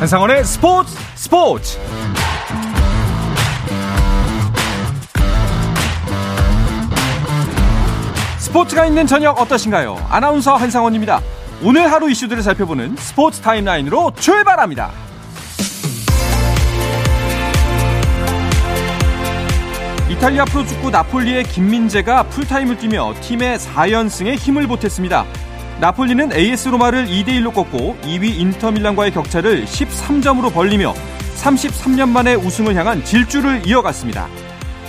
한상원의 스포츠 스포츠 스포츠가 있는 저녁 어떠신가요? 아나운서 한상원입니다. 오늘 하루 이슈들을 살펴보는 스포츠 타임라인으로 출발합니다. 이탈리아 프로축구 나폴리의 김민재가 풀타임을 뛰며 팀의 4연승에 힘을 보탰습니다. 나폴리는 AS 로마를 2대1로 꺾고 2위 인터밀란과의 격차를 13점으로 벌리며 33년 만에 우승을 향한 질주를 이어갔습니다.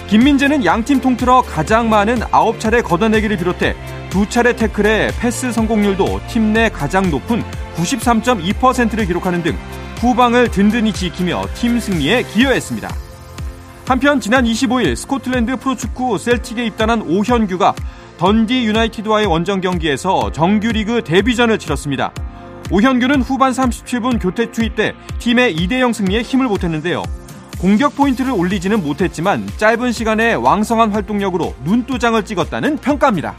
김민재는 양팀 통틀어 가장 많은 9차례 걷어내기를 비롯해 두 차례 태클에 패스 성공률도 팀 내 가장 높은 93.2%를 기록하는 등 후방을 든든히 지키며 팀 승리에 기여했습니다. 한편 지난 25일 스코틀랜드 프로축구 셀틱에 입단한 오현규가 던디 유나이티드와의 원정 경기에서 정규리그 데뷔전을 치렀습니다. 오현규는 후반 37분 교체 투입돼 팀의 2대0 승리에 힘을 보탰는데요. 공격 포인트를 올리지는 못했지만 짧은 시간에 왕성한 활동력으로 눈도장을 찍었다는 평가입니다.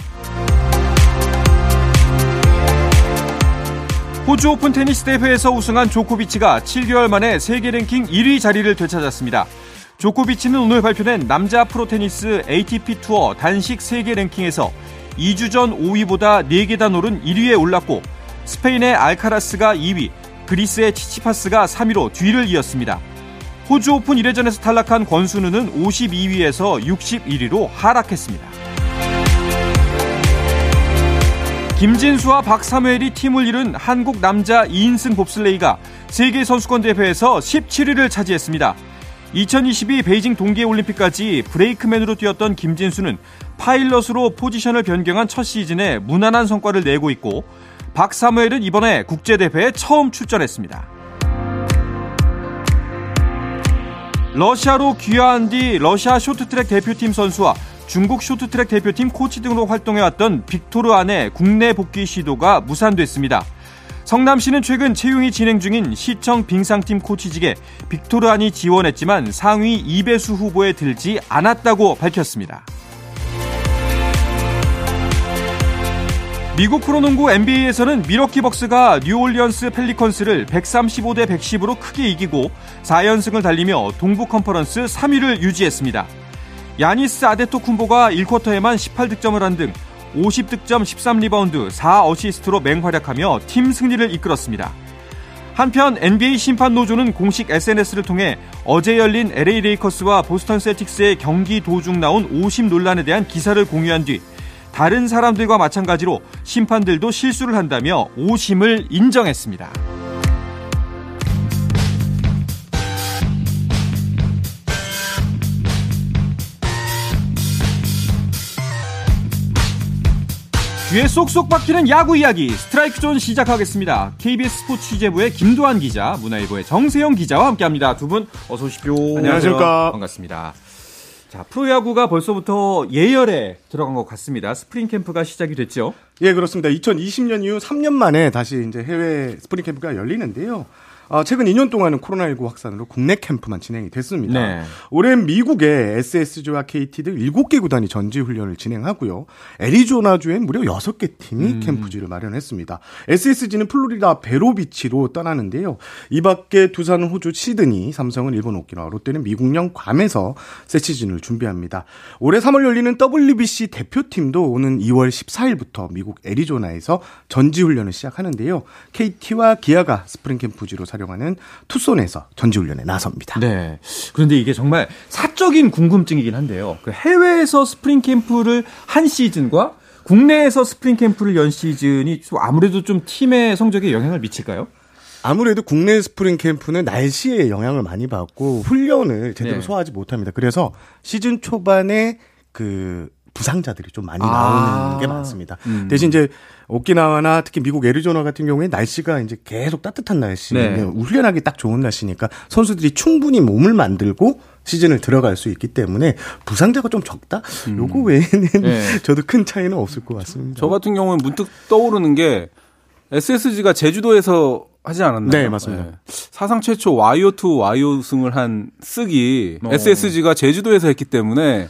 호주 오픈 테니스 대회에서 우승한 조코비치가 7개월 만에 세계 랭킹 1위 자리를 되찾았습니다. 조코비치는 오늘 발표된 남자 프로테니스 ATP 투어 단식 세계 랭킹에서 2주 전 5위보다 4계단 오른 1위에 올랐고 스페인의 알카라스가 2위, 그리스의 치치파스가 3위로 뒤를 이었습니다. 호주 오픈 1회전에서 탈락한 권순우는 52위에서 61위로 하락했습니다. 김진수와 박사무엘이 팀을 이룬 한국 남자 2인승 봅슬레이가 세계선수권대회에서 17위를 차지했습니다. 2022 베이징 동계올림픽까지 브레이크맨으로 뛰었던 김진수는 파일럿으로 포지션을 변경한 첫 시즌에 무난한 성과를 내고 있고 박사무엘은 이번에 국제대회에 처음 출전했습니다. 러시아로 귀화한 뒤 러시아 쇼트트랙 대표팀 선수와 중국 쇼트트랙 대표팀 코치 등으로 활동해왔던 빅토르 안의 국내 복귀 시도가 무산됐습니다. 성남시는 최근 채용이 진행 중인 시청 빙상팀 코치직에 빅토르 안이 지원했지만 상위 2배수 후보에 들지 않았다고 밝혔습니다. 미국 프로농구 NBA에서는 밀워키 벅스가 뉴올리언스 펠리컨스를 135대 110으로 크게 이기고 4연승을 달리며 동부 컨퍼런스 3위를 유지했습니다. 야니스 아데토쿤보가 1쿼터에만 18득점을 한 등 50득점 13리바운드 4어시스트로 맹활약하며 팀 승리를 이끌었습니다. 한편 NBA 심판 노조는 공식 SNS를 통해 어제 열린 LA 레이커스와 보스턴 셀틱스의 경기 도중 나온 오심 논란에 대한 기사를 공유한 뒤 다른 사람들과 마찬가지로 심판들도 실수를 한다며 오심을 인정했습니다. 귀에 쏙쏙 박히는 야구 이야기 스트라이크 존 시작하겠습니다. KBS 스포츠 취재부의 김도환 기자, 문화일보의 정세영 기자와 함께합니다. 두 분 어서 오십시오. 안녕하십니까. 반갑습니다. 자, 프로야구가 벌써부터 예열에 들어간 것 같습니다. 스프링 캠프가 시작이 됐죠? 예, 그렇습니다. 2020년 이후 3년 만에 다시 이제 해외 스프링 캠프가 열리는데요. 어, 최근 2년 동안은 코로나19 확산으로 국내 캠프만 진행이 됐습니다. 네. 올해는 미국의 SSG와 KT 등 7개 구단이 전지 훈련을 진행하고요. 애리조나주엔 무려 6개 팀이 음. 캠프지를 마련했습니다. SSG는 플로리다 베로비치로 떠나는데요. 이 밖에 두산은 호주 시드니, 삼성은 일본 오키나와, 롯데는 미국령 괌에서 새 시즌을 준비합니다. 올해 3월 열리는 WBC 대표팀도 오는 2월 14일부터 미국 애리조나에서 전지 훈련을 시작하는데요. KT와 기아가 스프링 캠프지로 사려 활용하는 투손에서 전지훈련에 나섭니다. 네. 그런데 이게 정말 사적인 궁금증이긴 한데요. 그 해외에서 스프링 캠프를 한 시즌과 국내에서 스프링 캠프를 연 시즌이 아무래도 좀 팀의 성적에 영향을 미칠까요? 아무래도 국내 스프링 캠프는 날씨에 영향을 많이 받고 훈련을 제대로 네. 소화하지 못합니다. 그래서 시즌 초반에 그 부상자들이 좀 많이 나오는 아. 게 많습니다. 음. 대신 이제 오키나와나 특히 미국 애리조나 같은 경우에 날씨가 이제 계속 따뜻한 날씨, 네. 훈련하기 딱 좋은 날씨니까 선수들이 충분히 몸을 만들고 시즌을 들어갈 수 있기 때문에 부상자가 좀 적다. 음. 요거 외에는 네. 저도 큰 차이는 없을 것 같습니다. 저 같은 경우는 문득 떠오르는 게 SSG가 제주도에서 하지 않았나요? 네, 맞습니다. 네. 사상 최초 와이오2 와이오승을 한 쓱이 어. SSG가 제주도에서 했기 때문에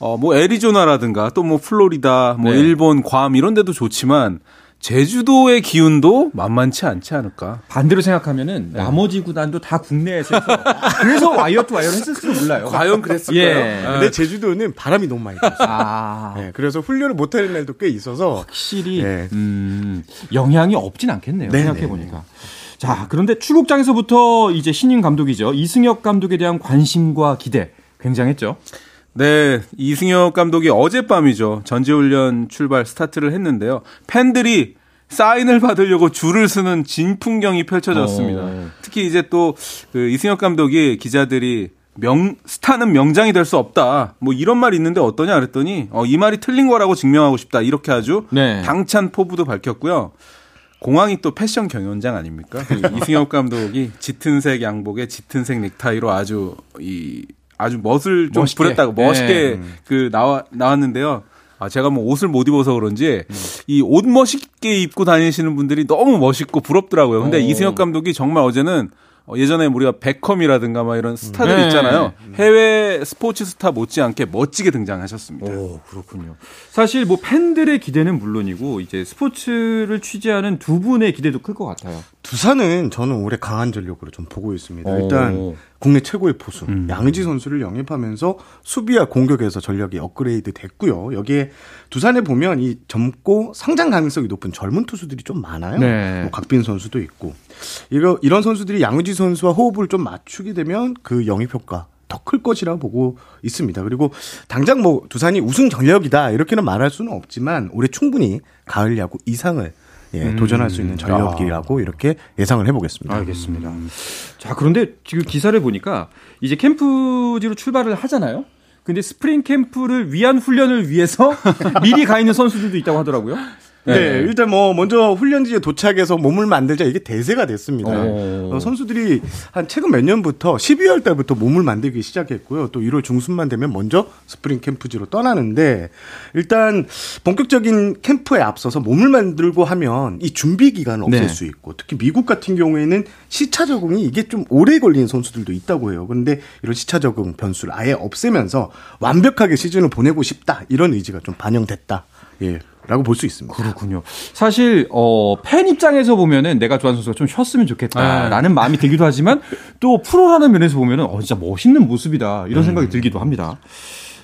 어, 뭐 애리조나라든가 또 뭐 플로리다, 뭐 네. 일본, 괌 이런 데도 좋지만 제주도의 기운도 만만치 않지 않을까. 반대로 생각하면은 네. 나머지 구단도 다 국내에서 해서 그래서 wire to wire를 했을지도 몰라요. 과연 그랬을까요? 예. 아. 근데 제주도는 바람이 너무 많이 불어요. 아. 네, 그래서 훈련을 못 하는 날도 꽤 있어서 확실히 네. 음, 영향이 없진 않겠네요. 네, 생각해 보니까. 네. 자, 그런데 출국장에서부터 이제 신인 감독이죠. 이승엽 감독에 대한 관심과 기대 굉장했죠. 네, 이승엽 감독이 어젯밤이죠. 전지훈련 출발 스타트를 했는데요. 팬들이 사인을 받으려고 줄을 서는 진풍경이 펼쳐졌습니다. 오. 어. 특히 이제 또 그 이승엽 감독이 기자들이 명 스타는 명장이 될 수 없다. 뭐 이런 말이 있는데 어떠냐 그랬더니 어, 이 말이 틀린 거라고 증명하고 싶다. 이렇게 아주 네. 당찬 포부도 밝혔고요. 공항이 또 패션 경연장 아닙니까? 그 이승엽 감독이 짙은색 양복에 짙은색 넥타이로 아주 이 아주 멋을 좀 멋있게. 부렸다고 멋있게 네. 그 나와 나왔는데요. 아, 제가 뭐 옷을 못 입어서 그런지 음. 이옷 멋있게 입고 다니시는 분들이 너무 멋있고 부럽더라고요. 근데 오. 이승엽 감독이 정말 어제는 어, 예전에 우리가 베컴이라든가 막 이런 스타들 네. 있잖아요. 해외 스포츠 스타 못지않게 멋지게 등장하셨습니다. 오, 그렇군요. 사실 뭐 팬들의 기대는 물론이고 이제 스포츠를 취재하는 두 분의 기대도 클 것 같아요. 두산은 저는 올해 강한 전력으로 좀 보고 있습니다. 일단 국내 최고의 포수 음. 양의지 선수를 영입하면서 수비와 공격에서 전력이 업그레이드 됐고요. 여기에 두산에 보면 이 젊고 성장 가능성이 높은 젊은 투수들이 좀 많아요. 네. 뭐 곽빈 선수도 있고 이거 이런 선수들이 양의지 선수와 호흡을 좀 맞추게 되면 그 영입 효과 더클 것이라 보고 있습니다. 그리고 당장 뭐 두산이 우승 전력이다 이렇게는 말할 수는 없지만 올해 충분히 가을 야구 이상을 예, 음. 도전할 수 있는 전력이라고 아. 이렇게 예상을 해보겠습니다. 알겠습니다. 음. 자, 그런데 지금 기사를 보니까 이제 캠프지로 출발을 하잖아요. 근데 스프링 캠프를 위한 훈련을 위해서 미리 가 있는 선수들도 있다고 하더라고요. 네. 네. 일단 뭐 먼저 훈련지에 도착해서 몸을 만들자 이게 대세가 됐습니다. 어, 선수들이 한 최근 몇 년부터 12월 달부터 몸을 만들기 시작했고요. 또 1월 중순만 되면 먼저 스프링 캠프지로 떠나는데 일단 본격적인 캠프에 앞서서 몸을 만들고 하면 이 준비 기간을 없앨 네. 수 있고 특히 미국 같은 경우에는 시차 적응이 이게 좀 오래 걸리는 선수들도 있다고 해요. 그런데 이런 시차 적응 변수를 아예 없애면서 완벽하게 시즌을 보내고 싶다 이런 의지가 좀 반영됐다. 예. 라고 볼 수 있습니다. 그렇군요. 사실 어, 팬 입장에서 보면은 내가 좋아하는 선수가 좀 쉬었으면 좋겠다라는 아. 마음이 들기도 하지만 또 프로라는 면에서 보면은 어 진짜 멋있는 모습이다 이런 음. 생각이 들기도 합니다.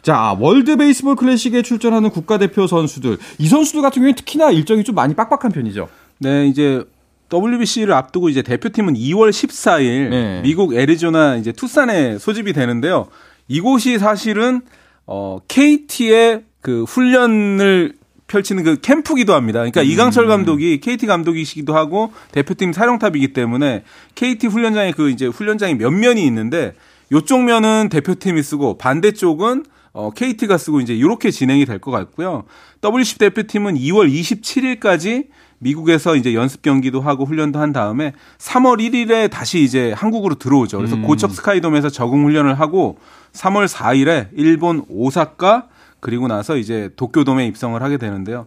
자, 월드 베이스볼 클래식에 출전하는 국가대표 선수들. 이 선수들 같은 경우에 특히나 일정이 좀 많이 빡빡한 편이죠. 네, 이제 WBC를 앞두고 이제 대표팀은 2월 14일 네. 미국 애리조나 이제 투싼에 소집이 되는데요. 이곳이 사실은 어 KT의 그 훈련을 펼치는 그 캠프기도 합니다. 그러니까 음. 이강철 감독이 KT 감독이시기도 하고 대표팀 사령탑이기 때문에 KT 훈련장에 그 이제 훈련장이 몇 면이 있는데 요쪽 면은 대표팀이 쓰고 반대쪽은 어, KT가 쓰고 이제 이렇게 진행이 될 것 같고요. WC 대표팀은 2월 27일까지 미국에서 이제 연습 경기도 하고 훈련도 한 다음에 3월 1일에 다시 이제 한국으로 들어오죠. 그래서 음. 고척 스카이돔에서 적응 훈련을 하고 3월 4일에 일본 오사카 그리고 나서 이제 도쿄돔에 입성을 하게 되는데요.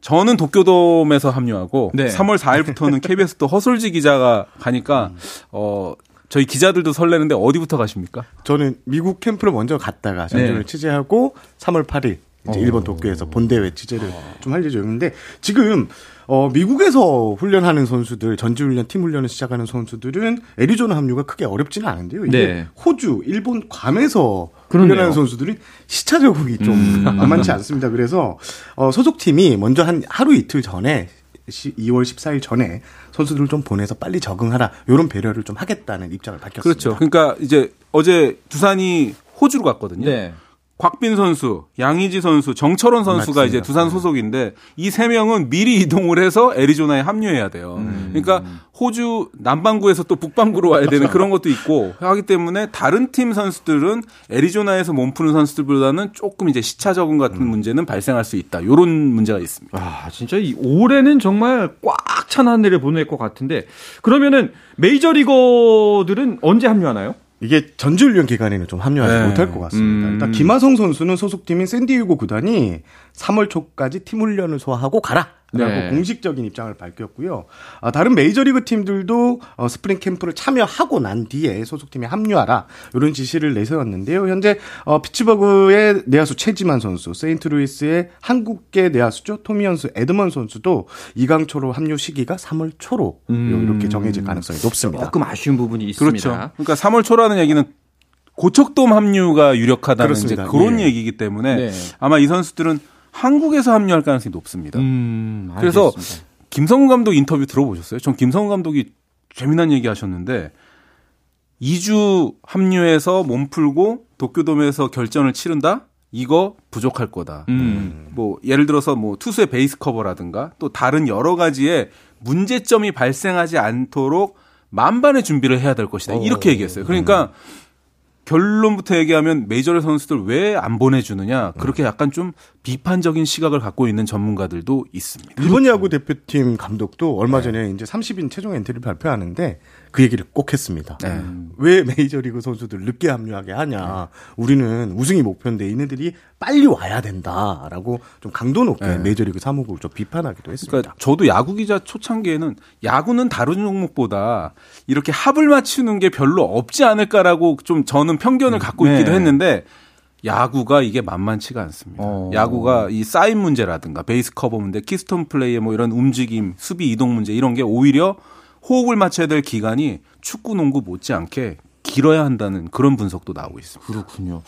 저는 도쿄돔에서 합류하고 네. 3월 4일부터는 KBS 또 허솔지 기자가 가니까 어 저희 기자들도 설레는데 어디부터 가십니까? 저는 미국 캠프를 먼저 갔다가 전주를 네. 취재하고 3월 8일 이제 어. 일본 도쿄에서 본대회 취재를 어. 좀할 예정인데 지금 어 미국에서 훈련하는 선수들 전지 훈련 팀 훈련을 시작하는 선수들은 애리조나 합류가 크게 어렵지는 않은데요. 이게 네. 호주, 일본, 괌에서 그러네요. 훈련하는 선수들이 시차 적응이 좀 음. 만만치 않습니다. 그래서 어 소속팀이 먼저 한 하루 이틀 전에 2월 14일 전에 선수들을 좀 보내서 빨리 적응하라 이런 배려를 좀 하겠다는 입장을 밝혔습니다. 그렇죠. 그러니까 이제 어제 두산이 호주로 갔거든요. 네. 곽빈 선수, 양희지 선수, 정철원 선수가 맞습니다. 이제 두산 네. 소속인데 이 세 명은 미리 이동을 해서 애리조나에 합류해야 돼요. 음. 그러니까 호주 남반구에서 또 북반구로 와야 되는 그런 것도 있고 하기 때문에 다른 팀 선수들은 애리조나에서 몸푸는 선수들보다는 조금 이제 시차 적응 같은 음. 문제는 발생할 수 있다. 요런 문제가 있습니다. 아, 진짜 이 올해는 정말 꽉 찬 한 해를 보낼 것 같은데 그러면은 메이저리거들은 언제 합류하나요? 이게 전지훈련 기간에는 좀 합류하지 네. 못할 것 같습니다. 음. 일단 김하성 선수는 소속팀인 샌디에고 구단이 3월 초까지 팀 훈련을 소화하고 가라. 라고 네. 공식적인 입장을 밝혔고요. 아, 다른 메이저리그 팀들도 어, 스프링 캠프를 참여하고 난 뒤에 소속팀에 합류하라 이런 지시를 내세웠는데요. 현재 어, 피츠버그의 내야수 최지만 선수, 세인트루이스의 한국계 내야수죠 토미언스 에드먼 선수도 이강초로 합류 시기가 3월 초로 음. 이렇게 정해질 가능성이 높습니다. 조금 아쉬운 부분이 있습니다. 그렇죠. 그러니까 3월 초라는 얘기는 고척돔 합류가 유력하다는 이제 그런 예. 얘기이기 때문에 네. 아마 이 선수들은 한국에서 합류할 가능성이 높습니다. 음, 그래서 김성훈 감독 인터뷰 들어보셨어요? 전 김성훈 감독이 재미난 얘기 하셨는데 2주 합류해서 몸 풀고 도쿄돔에서 결전을 치른다? 이거 부족할 거다. 음. 뭐 예를 들어서 뭐 투수의 베이스 커버라든가 또 다른 여러 가지의 문제점이 발생하지 않도록 만반의 준비를 해야 될 것이다. 이렇게 어. 얘기했어요. 그러니까 음. 결론부터 얘기하면 메이저리그 선수들 왜 안 보내주느냐 그렇게 약간 좀 비판적인 시각을 갖고 있는 전문가들도 있습니다. 일본 야구 대표팀 감독도 얼마 전에 네. 이제 30인 최종 엔트리를 발표하는데 그 얘기를 꼭 했습니다. 네. 왜 메이저리그 선수들 늦게 합류하게 하냐. 네. 우리는 우승이 목표인데 이네들이 빨리 와야 된다라고 좀 강도 높게 네. 메이저리그 사무국을 좀 비판하기도 했습니다. 그러니까 저도 야구 기자 초창기에는 야구는 다른 종목보다 이렇게 합을 맞추는 게 별로 없지 않을까라고 좀 저는 편견을 갖고 네. 있기도 했는데 야구가 이게 만만치가 않습니다. 어. 야구가 이 사인 문제라든가 베이스 커버 문제, 키스톤 플레이의 뭐 이런 움직임, 수비 이동 문제 이런 게 오히려 호흡을 맞춰야 될 기간이 축구, 농구 못지않게 길어야 한다는 그런 분석도 나오고 있습니다. 그렇군요.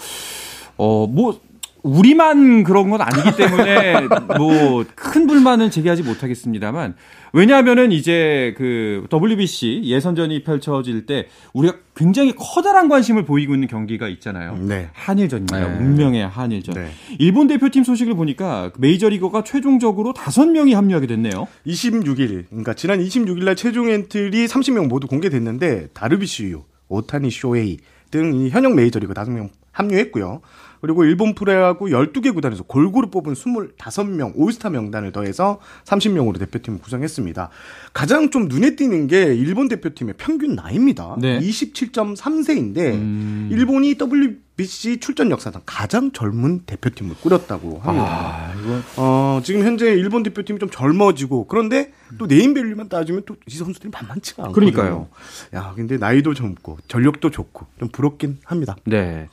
어, 뭐 우리만 그런 건 아니기 때문에 뭐 큰 불만은 제기하지 못하겠습니다만 왜냐하면은 이제 그 WBC 예선전이 펼쳐질 때 우리가 굉장히 커다란 관심을 보이고 있는 경기가 있잖아요. 네. 한일전입니다. 네. 운명의 한일전. 네. 일본 대표팀 소식을 보니까 메이저리거가 최종적으로 5명이 합류하게 됐네요. 26일, 그러니까 지난 26일 날 최종 엔트리 30명 모두 공개됐는데 다르빗슈 유, 오타니 쇼헤이 등 현역 메이저리그 5명 합류했고요. 그리고 일본 프로야구 12개 구단에서 골고루 뽑은 25명 올스타 명단을 더해서 30명으로 대표팀을 구성했습니다. 가장 좀 눈에 띄는 게 일본 대표팀의 평균 나이입니다. 네. 27.3세인데 음... 일본이 WBC 출전 역사상 가장 젊은 대표팀을 꾸렸다고 합니다. 아, 이거... 어, 지금 현재 일본 대표팀이 좀 젊어지고 그런데 또 네임밸류만 따지면 또 이 선수들이 만만치가 않거든요. 그러니까요. 야, 근데 나이도 젊고 전력도 좋고 좀 부럽긴 합니다. 네.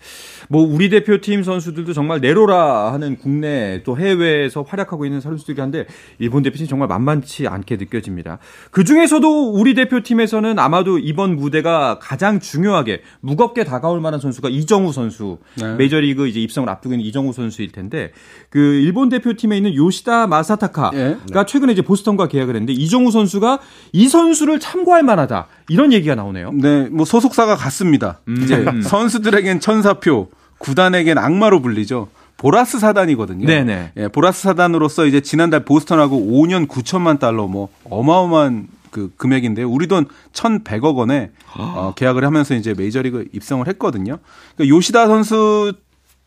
뭐 우리 대표팀 선수들도 정말 내로라 하는 국내 또 해외에서 활약하고 있는 선수들이 한데 일본 대표팀 정말 만만치 않게 느껴집니다. 그 중에서도 우리 대표팀에서는 아마도 이번 무대가 가장 중요하게 무겁게 다가올 만한 선수가 이정우 선수. 네. 메이저리그 이제 입성을 앞두고 있는 이정우 선수일 텐데 그 일본 대표팀에 있는 요시다 마사타카가 네. 최근에 이제 보스턴과 계약을 했는데 이정우 선수가 이 선수를 참고할 만하다. 이런 얘기가 나오네요. 네, 뭐 소속사가 같습니다. 음. 이제 선수들에겐 천사표, 구단에겐 악마로 불리죠. 보라스 사단이거든요. 네네. 예, 보라스 사단으로서 이제 지난달 보스턴하고 5년 9천만 달러 뭐 어마어마한 그 금액인데 우리 돈 1,100억 원에 어, 계약을 하면서 이제 메이저리그 입성을 했거든요. 그러니까 요시다 선수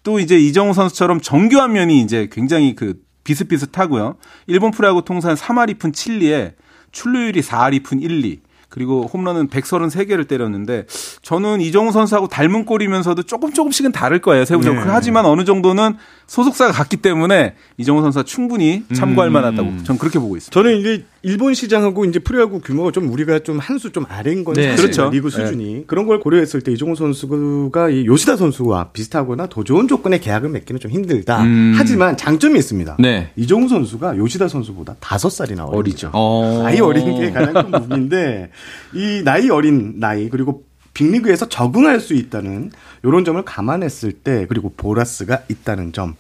또 이제 이정우 선수처럼 정교한 면이 이제 굉장히 그 비슷비슷하고요. 일본 프로야구 통산 3할 2푼 7리에 출루율이 4할 2푼 1 리. 그리고 홈런은 133개를 때렸는데 저는 이정우 선수하고 닮은 꼴이면서도 조금 조금씩은 다를 거예요. 세부적으로. 네. 하지만 어느 정도는 소속사가 같기 때문에 이정우 선수가 충분히 참고할 음. 만하다고 저는 그렇게 보고 있습니다. 저는 이제 일본 시장하고 이제 프로야구 규모가 좀 우리가 좀 한 수 좀 아래인 건 네. 그렇죠. 리그 수준이 네. 그런 걸 고려했을 때 이정우 선수가 이 요시다 선수와 비슷하거나 더 좋은 조건의 계약을 맺기는 좀 힘들다. 음. 하지만 장점이 있습니다. 네. 이정우 선수가 요시다 선수보다 다섯 살이나 어리죠. 어. 나이 어린 게 가장 큰 무기인데 이 나이 어린 나이 그리고 빅리그에서 적응할 수 있다는 이런 점을 감안했을 때 그리고 보라스가 있다는 점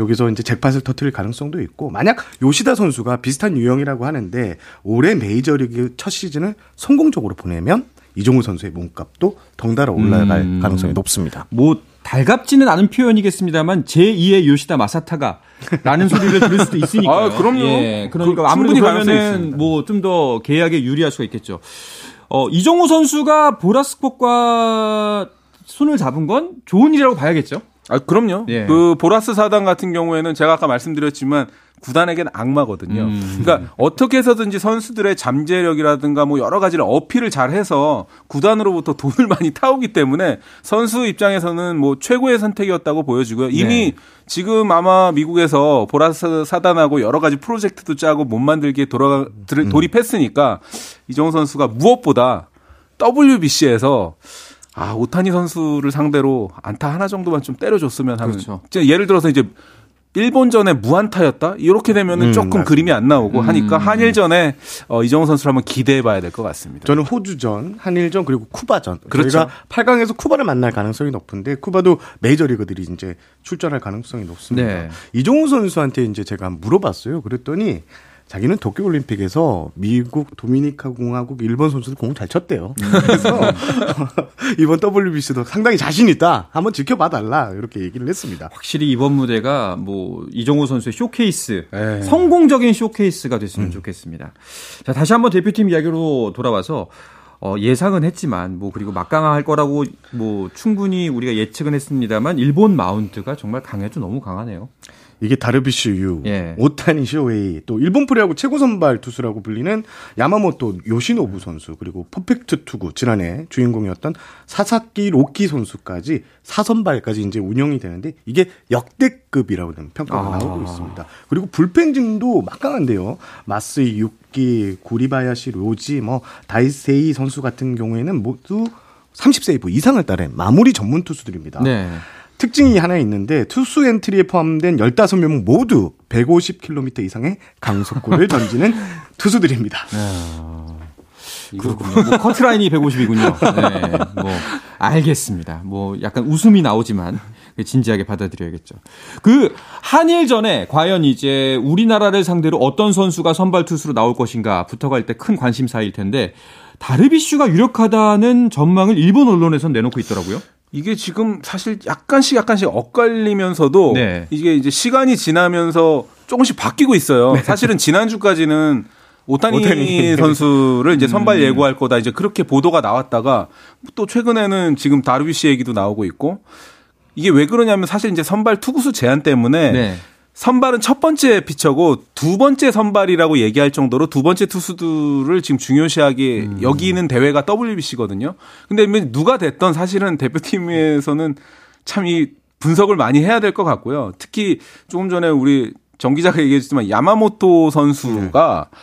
여기서 이제 잭팟을 터트릴 가능성도 있고 만약 요시다 선수가 비슷한 유형이라고 하는데 올해 메이저리그 첫 시즌을 성공적으로 보내면 이종우 선수의 몸값도 덩달아 올라갈 음. 가능성이 높습니다. 뭐 달갑지는 않은 표현이겠습니다만 제2의 요시다 마사타가 라는 소리를 들을 수도 있으니까요. 아, 그럼요. 예, 그러니까 그, 아무래도 그러면은 뭐 좀 더 계약에 유리할 수가 있겠죠. 어, 이정우 선수가 보라스컵과 손을 잡은 건 좋은 일이라고 봐야겠죠. 아, 그럼요. 예. 그 보라스 사단 같은 경우에는 제가 아까 말씀드렸지만 구단에게는 악마거든요. 음. 그러니까 어떻게 해서든지 선수들의 잠재력이라든가 뭐 여러 가지를 어필을 잘 해서 구단으로부터 돈을 많이 타오기 때문에 선수 입장에서는 뭐 최고의 선택이었다고 보여지고요. 이미 네. 지금 아마 미국에서 보라스 사단하고 여러 가지 프로젝트도 짜고 몸 만들기에 돌아 음. 돌입했으니까 이정우 선수가 무엇보다 WBC에서 아, 오타니 선수를 상대로 안타 하나 정도만 좀 때려줬으면 하는. 그렇죠. 예를 들어서 이제 일본전에 무안타였다? 이렇게 되면은 음, 조금 맞습니다. 그림이 안 나오고 음. 하니까 한일전에 어, 이정우 선수를 한번 기대해 봐야 될 것 같습니다. 저는 호주전, 한일전 그리고 쿠바전. 그렇죠. 저희가 8강에서 쿠바를 만날 가능성이 높은데 쿠바도 메이저리그들이 이제 출전할 가능성이 높습니다. 네. 이정우 선수한테 이제 제가 물어봤어요. 그랬더니 자기는 도쿄 올림픽에서 미국, 도미니카 공화국, 일본 선수들 공 잘 쳤대요. 그래서 이번 WBC도 상당히 자신 있다. 한번 지켜봐 달라 이렇게 얘기를 했습니다. 확실히 이번 무대가 뭐 이정후 선수의 쇼케이스, 에이. 네. 성공적인 쇼케이스가 됐으면 음. 좋겠습니다. 자 다시 한번 대표팀 이야기로 돌아와서 어, 예상은 했지만 뭐 그리고 막강할 거라고 뭐 충분히 우리가 예측은 했습니다만 일본 마운트가 정말 강해도 너무 강하네요. 이게 다르비슈 유, 예. 오타니 쇼헤이, 또 일본 프로야구 최고 선발 투수라고 불리는 야마모토 요시노부 선수, 그리고 퍼펙트 투구 지난해 주인공이었던 사사키 로키 선수까지 사선발까지 이제 운영이 되는데 이게 역대급이라고 는 평가가 아. 나오고 있습니다. 그리고 불펜진도 막강한데요. 마쓰이 유키, 구리바야시 료지, 뭐 다이세이 선수 같은 경우에는 모두 30세이브 이상을 따낸 마무리 전문 투수들입니다. 네. 특징이 하나 있는데 투수 엔트리에 포함된 15명 모두 150km 이상의 강속구를 던지는 투수들입니다. 그렇군요. 뭐 커트라인이 150이군요. 네, 뭐 알겠습니다. 뭐 약간 웃음이 나오지만 진지하게 받아들여야겠죠. 그 한일전에 과연 이제 우리나라를 상대로 어떤 선수가 선발 투수로 나올 것인가 붙어갈 때 큰 관심사일 텐데 다르비슈가 유력하다는 전망을 일본 언론에선 내놓고 있더라고요. 이게 지금 사실 약간씩 약간씩 엇갈리면서도 네. 이게 이제 시간이 지나면서 조금씩 바뀌고 있어요. 네. 사실은 지난주까지는 오타니, 오타니, 선수를 이제 선발 음. 예고할 거다 이제 그렇게 보도가 나왔다가 또 최근에는 지금 다르비시 얘기도 나오고 있고 이게 왜 그러냐면 사실 이제 선발 투구수 제한 때문에 네. 선발은 첫 번째 피처고 두 번째 선발이라고 얘기할 정도로 두 번째 투수들을 지금 중요시하게 음. 여기는 대회가 WBC거든요. 근데 뭐 누가 됐던 사실은 대표팀에서는 참 이 분석을 많이 해야 될 것 같고요. 특히 조금 전에 우리 정 기자가 얘기했지만 야마모토 선수가 네.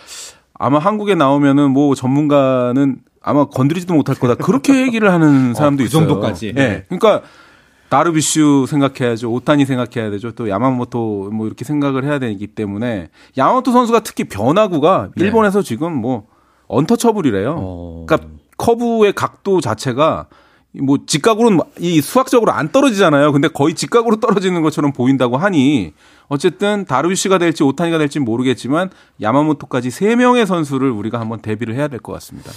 아마 한국에 나오면은 뭐 전문가는 아마 건드리지도 못할 거다. 그렇게 얘기를 하는 사람도 어, 그 있어요. 정도까지. 네. 그러니까 다르비슈 생각해야죠. 오타니 생각해야 되죠. 또 야마모토 뭐 이렇게 생각을 해야 되기 때문에 야마모토 선수가 특히 변화구가 네. 일본에서 지금 뭐 언터처블이래요. 어. 그러니까 커브의 각도 자체가 뭐 직각으로는 이 수학적으로 안 떨어지잖아요. 근데 거의 직각으로 떨어지는 것처럼 보인다고 하니 어쨌든 다르비슈가 될지 오타니가 될지 모르겠지만 야마모토까지 세 명의 선수를 우리가 한번 대비를 해야 될 것 같습니다.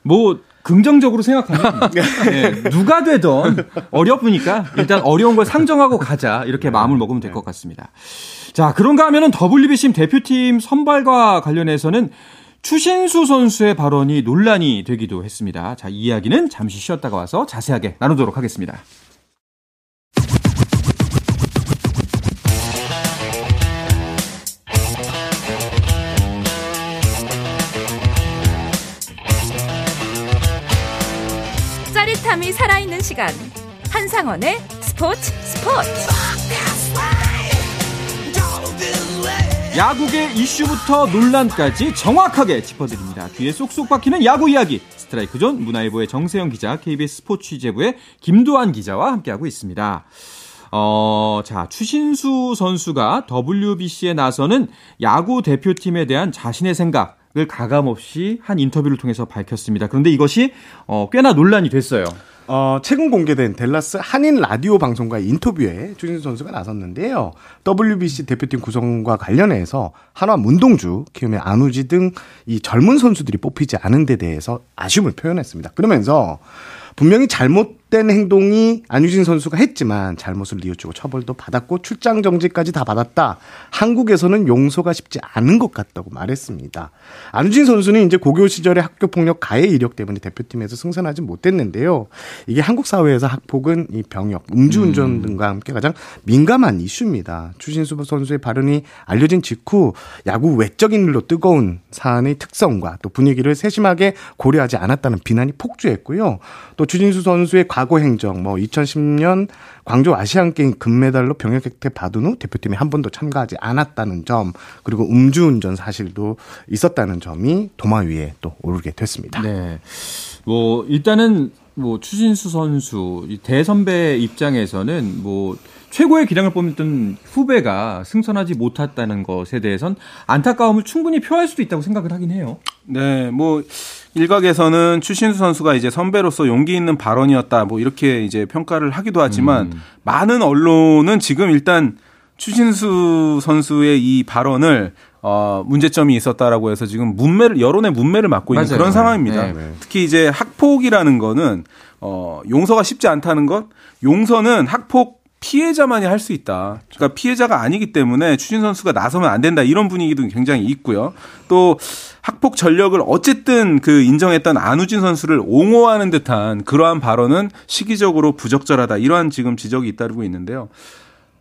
뭐 긍정적으로 생각하면 네, 누가 되던 어렵으니까 일단 어려운 걸 상정하고 가자 이렇게 마음을 먹으면 될 것 같습니다. 자 그런가 하면은 WBC 대표팀 선발과 관련해서는 추신수 선수의 발언이 논란이 되기도 했습니다. 자, 이 이야기는 잠시 쉬었다가 와서 자세하게 나누도록 하겠습니다. 살아있는 시간 한상원의 스포츠 스포츠 야구계 이슈부터 논란까지 정확하게 짚어드립니다. 귀에 쏙쏙 박히는 야구 이야기 스트라이크 존 문화일보의 정세영 기자 KBS 스포츠 취재부의 김도환 기자와 함께하고 있습니다. 어, 자, 추신수 선수가 WBC에 나서는 야구 대표팀에 대한 자신의 생각, 을 가감없이 한 인터뷰를 통해서 밝혔습니다. 그런데 이것이 어, 꽤나 논란이 됐어요. 어, 최근 공개된 델라스 한인 라디오 방송과의 인터뷰에 추신수 선수가 나섰는데요. WBC 대표팀 구성과 관련해서 한화 문동주, 키움의 안우지 등 이 젊은 선수들이 뽑히지 않은 데 대해서 아쉬움을 표현했습니다. 그러면서 분명히 잘못 잘못된 행동이 안유진 선수가 했지만 잘못을 뉘우치고 처벌도 받았고 출장 정지까지 다 받았다. 한국에서는 용서가 쉽지 않은 것 같다고 말했습니다. 안유진 선수는 이제 고교 시절에 학교 폭력 가해 이력 때문에 대표팀에서 승선하지 못했는데요. 이게 한국 사회에서 학폭은 이 병역, 음주운전 음. 등과 함께 가장 민감한 이슈입니다. 추신수 선수의 발언이 알려진 직후 야구 외적인 일로 뜨거운 사안의 특성과 또 분위기를 세심하게 고려하지 않았다는 비난이 폭주했고요. 또 추진수 선수의 과거 행정, 뭐 2010년 광주 아시안 게임 금메달로 병역 혜택 받은 후 대표팀에 한 번도 참가하지 않았다는 점, 그리고 음주운전 사실도 있었다는 점이 도마 위에 또 오르게 됐습니다. 네. 뭐 일단은 뭐 추진수 선수 대선배 입장에서는 뭐 최고의 기량을 뽐냈던 후배가 승선하지 못했다는 것에 대해선 안타까움을 충분히 표할 수도 있다고 생각을 하긴 해요. 네, 뭐 일각에서는 추신수 선수가 이제 선배로서 용기 있는 발언이었다, 뭐 이렇게 이제 평가를 하기도 하지만 음. 많은 언론은 지금 일단 추신수 선수의 이 발언을 어, 문제점이 있었다라고 해서 지금 문매를 여론의 문매를 맞고 있는 맞아요. 그런 상황입니다. 네, 네. 특히 이제 학폭이라는 거는 어, 용서가 쉽지 않다는 것, 용서는 학폭 피해자만이 할 수 있다. 그러니까 피해자가 아니기 때문에 추진 선수가 나서면 안 된다. 이런 분위기도 굉장히 있고요. 또 학폭 전력을 어쨌든 그 인정했던 안우진 선수를 옹호하는 듯한 그러한 발언은 시기적으로 부적절하다. 이러한 지금 지적이 잇따르고 있는데요.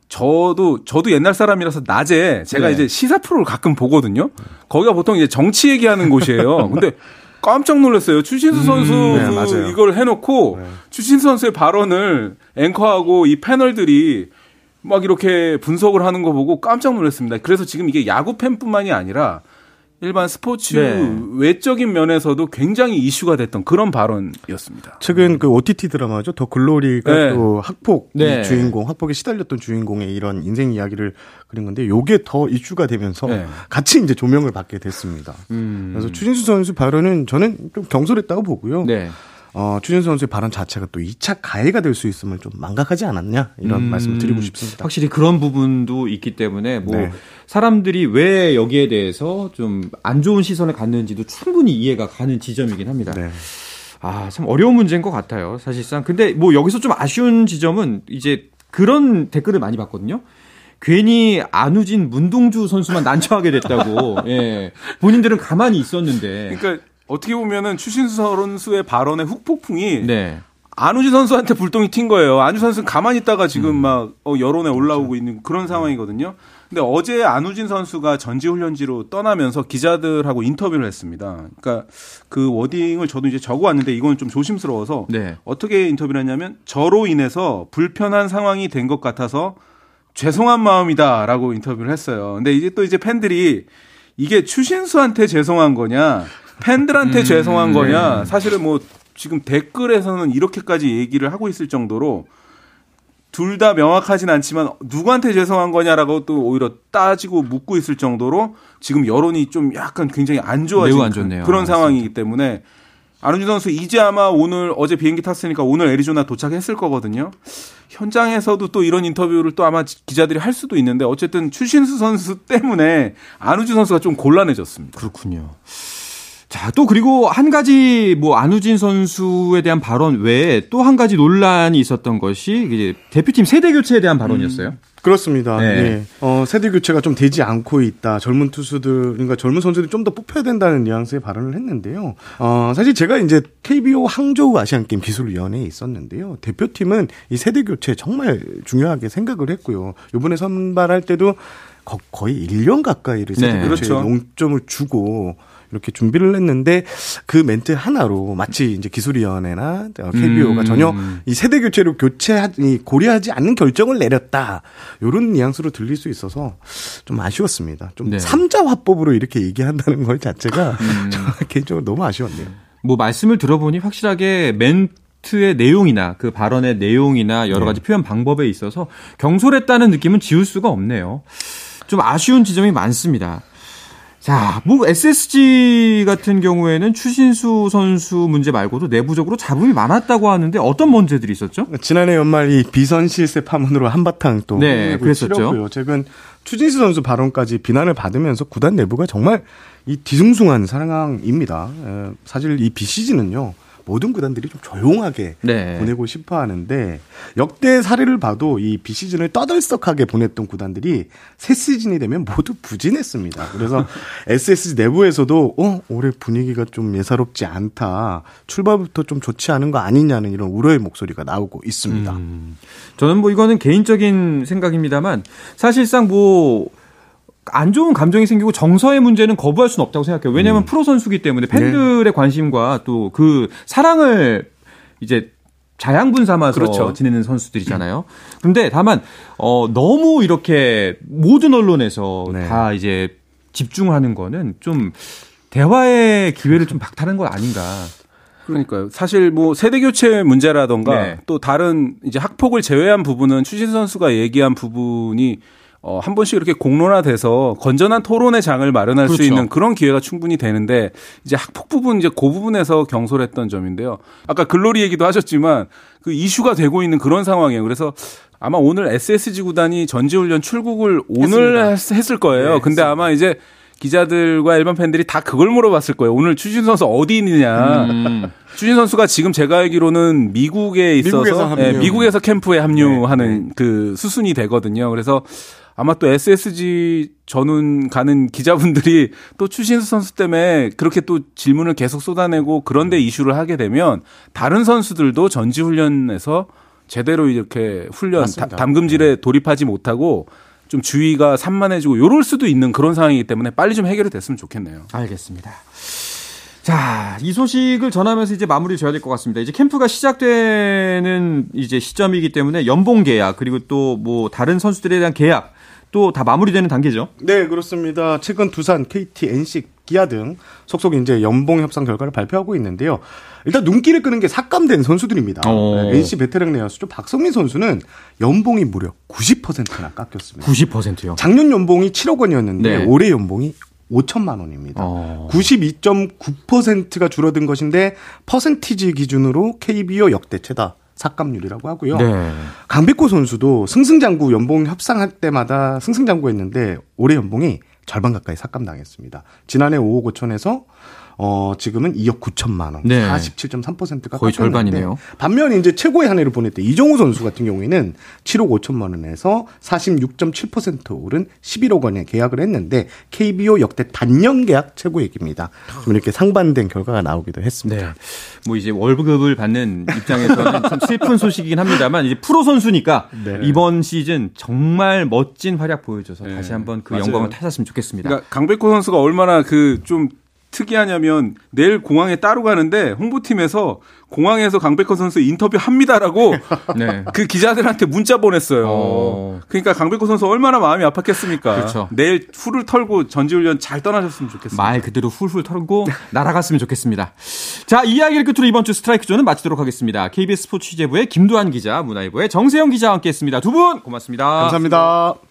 저도 저도 옛날 사람이라서 낮에 제가 네. 이제 시사 프로를 가끔 보거든요. 거기가 보통 이제 정치 얘기하는 곳이에요. 근데 깜짝 놀랐어요. 추신수 선수 음, 네, 이걸 해놓고 네. 추신수 선수의 발언을 앵커하고 이 패널들이 막 이렇게 분석을 하는 거 보고 깜짝 놀랐습니다. 그래서 지금 이게 야구 팬뿐만이 아니라 일반 스포츠 네. 외적인 면에서도 굉장히 이슈가 됐던 그런 발언이었습니다. 최근 그 OTT 드라마죠. 더 글로리가 네. 또 학폭 네. 주인공, 학폭에 시달렸던 주인공의 이런 인생 이야기를 그린 건데 요게 더 이슈가 되면서 네. 같이 이제 조명을 받게 됐습니다. 음. 그래서 추진수 선수 발언은 저는 좀 경솔했다고 보고요. 네. 어, 추진수 선수의 발언 자체가 또 2차 가해가 될 수 있음을 좀 망각하지 않았냐 이런 음, 말씀을 드리고 싶습니다. 확실히 그런 부분도 있기 때문에 뭐 네. 사람들이 왜 여기에 대해서 좀 안 좋은 시선을 갖는지도 충분히 이해가 가는 지점이긴 합니다. 네. 아, 참 어려운 문제인 것 같아요. 사실상. 근데 뭐 여기서 좀 아쉬운 지점은 이제 그런 댓글을 많이 봤거든요. 괜히 안우진 문동주 선수만 난처하게 됐다고. 예. 본인들은 가만히 있었는데. 그러니까 어떻게 보면은 추신수 선수의 발언의 훅폭풍이 네. 안우지 선수한테 불똥이 튄 거예요. 안우지 선수는 가만히 있다가 지금 음. 막 어, 여론에 올라오고 그렇죠. 있는 그런 상황이거든요. 근데 어제 안우진 선수가 전지훈련지로 떠나면서 기자들하고 인터뷰를 했습니다. 그러니까 그 워딩을 저도 이제 적어 왔는데 이건 좀 조심스러워서 네. 어떻게 인터뷰를 했냐면 저로 인해서 불편한 상황이 된 것 같아서 죄송한 마음이다라고 인터뷰를 했어요. 근데 이제 또 이제 팬들이 이게 추신수한테 죄송한 거냐 팬들한테 음, 죄송한 거냐 네. 사실은 뭐 지금 댓글에서는 이렇게까지 얘기를 하고 있을 정도로 둘 다 명확하진 않지만 누구한테 죄송한 거냐라고 또 오히려 따지고 묻고 있을 정도로 지금 여론이 좀 약간 굉장히 안 좋아진 안 그런, 그런 상황이기 때문에 안우진 선수 이제 아마 오늘 어제 비행기 탔으니까 오늘 애리조나 도착했을 거거든요. 현장에서도 또 이런 인터뷰를 또 아마 기자들이 할 수도 있는데 어쨌든 추신수 선수 때문에 안우진 선수가 좀 곤란해졌습니다. 그렇군요. 자, 또 그리고 한 가지 뭐 안우진 선수에 대한 발언 외에 또 한 가지 논란이 있었던 것이 이제 대표팀 세대 교체에 대한 발언이었어요. 음, 그렇습니다. 네. 네. 어, 세대 교체가 좀 되지 않고 있다. 젊은 투수들, 그러니까 젊은 선수들이 좀 더 뽑혀야 된다는 뉘앙스의 발언을 했는데요. 어, 사실 제가 이제 KBO 항저우 아시안게임 기술위원회에 있었는데요. 대표팀은 이 세대 교체 정말 중요하게 생각을 했고요. 이번에 선발할 때도 거의 1년 가까이를 세대 네. 교체에 그렇죠. 용점을 주고 이렇게 준비를 했는데 그 멘트 하나로 마치 이제 기술위원회나 KBO가 음. 전혀 이 세대 교체로 교체하지 고려하지 않는 결정을 내렸다. 요런 뉘앙스로 들릴 수 있어서 좀 아쉬웠습니다. 좀 네. 삼자 화법으로 이렇게 얘기한다는 것 자체가 음. 개인적으로 너무 아쉬웠네요. 뭐 말씀을 들어보니 확실하게 멘트의 내용이나 그 발언의 내용이나 여러 네. 가지 네. 표현 방법에 있어서 경솔했다는 느낌은 지울 수가 없네요. 좀 아쉬운 지점이 많습니다. 자, 뭐 SSG 같은 경우에는 추신수 선수 문제 말고도 내부적으로 잡음이 많았다고 하는데 어떤 문제들이 있었죠? 지난해 연말 이 비선 실세 파문으로 한바탕 또 네, 그랬었죠. 최근 추진수 선수 발언까지 비난을 받으면서 구단 내부가 정말 이 뒤숭숭한 상황입니다. 사실 이 비시즌은요. 모든 구단들이 좀 조용하게 네. 보내고 싶어 하는데 역대 사례를 봐도 이 비시즌을 떠들썩하게 보냈던 구단들이 새 시즌이 되면 모두 부진했습니다. 그래서 SSG 내부에서도 어, 올해 분위기가 좀 예사롭지 않다. 출발부터 좀 좋지 않은 거 아니냐는 이런 우려의 목소리가 나오고 있습니다. 음, 저는 뭐 이거는 개인적인 생각입니다만 사실상 뭐 안 좋은 감정이 생기고 정서의 문제는 거부할 수는 없다고 생각해요. 왜냐하면 음. 프로 선수기 때문에 팬들의 네. 관심과 또 그 사랑을 이제 자양분 삼아서 그렇죠. 지내는 선수들이잖아요. 그런데 다만 어 너무 이렇게 모든 언론에서 네. 다 이제 집중하는 거는 좀 대화의 기회를 좀 박탈한 건 아닌가. 그러니까요. 사실 뭐 세대 교체 문제라던가 네. 또 다른 이제 학폭을 제외한 부분은 추신 선수가 얘기한 부분이 어, 한 번씩 이렇게 공론화돼서 건전한 토론의 장을 마련할 그렇죠. 수 있는 그런 기회가 충분히 되는데 이제 학폭 부분 이제 그 부분에서 경솔했던 점인데요. 아까 글로리 얘기도 하셨지만 그 이슈가 되고 있는 그런 상황이에요. 그래서 아마 오늘 SSG 구단이 전지훈련 출국을 오늘 했, 했을 거예요. 네, 근데 아마 이제 기자들과 일반 팬들이 다 그걸 물어봤을 거예요. 오늘 추신 선수 어디 있느냐. 음. 추신 선수가 지금 제가 알기로는 미국에 있어서 네, 미국에서 캠프에 합류하는 네. 그 수순이 되거든요. 그래서 아마 또 SSG 전운 가는 기자분들이 또 추신수 선수 때문에 그렇게 또 질문을 계속 쏟아내고 그런데 이슈를 하게 되면 다른 선수들도 전지 훈련에서 제대로 이렇게 훈련 다, 담금질에 네. 돌입하지 못하고 좀 주의가 산만해지고 요럴 수도 있는 그런 상황이기 때문에 빨리 좀 해결이 됐으면 좋겠네요. 알겠습니다. 자, 이 소식을 전하면서 이제 마무리 져야 될 것 같습니다. 이제 캠프가 시작되는 이제 시점이기 때문에 연봉 계약 그리고 또 뭐 다른 선수들에 대한 계약 또 다 마무리되는 단계죠. 네, 그렇습니다. 최근 두산, KT, NC, 기아 등 속속 이제 연봉 협상 결과를 발표하고 있는데요. 일단 눈길을 끄는 게 삭감된 선수들입니다. 어. 네, NC 베테랑 내야수죠. 박성민 선수는 연봉이 무려 90%나 깎였습니다. 90%요? 작년 연봉이 7억 원이었는데 네. 올해 연봉이 5천만 원입니다. 어. 92.9%가 줄어든 것인데 퍼센티지 기준으로 KBO 역대 최다 삭감률이라고 하고요. 네. 강백호 선수도 승승장구 연봉 협상할 때마다 승승장구했는데 올해 연봉이 절반 가까이 삭감당했습니다. 지난해 5억 5천에서 어, 지금은 2억 9천만 원. 네. 47.3%가 거의 절반이네요. 반면 이제 최고의 한 해를 보냈던 이종우 선수 같은 경우에는 7억 5천만 원에서 46.7% 오른 11억 원에 계약을 했는데 KBO 역대 단년 계약 최고액입니다. 좀 이렇게 상반된 결과가 나오기도 했습니다. 네. 뭐 이제 월급을 받는 입장에서는 참 슬픈 소식이긴 합니다만 이제 프로 선수니까 네. 이번 시즌 정말 멋진 활약 보여줘서 네. 다시 한번 그 맞아요. 영광을 타셨으면 좋겠습니다. 그러니까 강백호 선수가 얼마나 그 좀 특이하냐면 내일 공항에 따로 가는데 홍보팀에서 공항에서 강백호 선수 인터뷰 합니다라고 네. 그 기자들한테 문자 보냈어요. 어. 그러니까 강백호 선수 얼마나 마음이 아팠겠습니까. 그렇죠. 내일 훌을 털고 전지훈련 잘 떠나셨으면 좋겠습니다. 말 그대로 훌훌 털고 날아갔으면 좋겠습니다. 자, 이야기를 끝으로 이번 주 스트라이크 존은 마치도록 하겠습니다. KBS 스포츠 취재부의 김도한 기자, 문화일보의 정세영 기자와 함께했습니다. 두 분 고맙습니다. 감사합니다.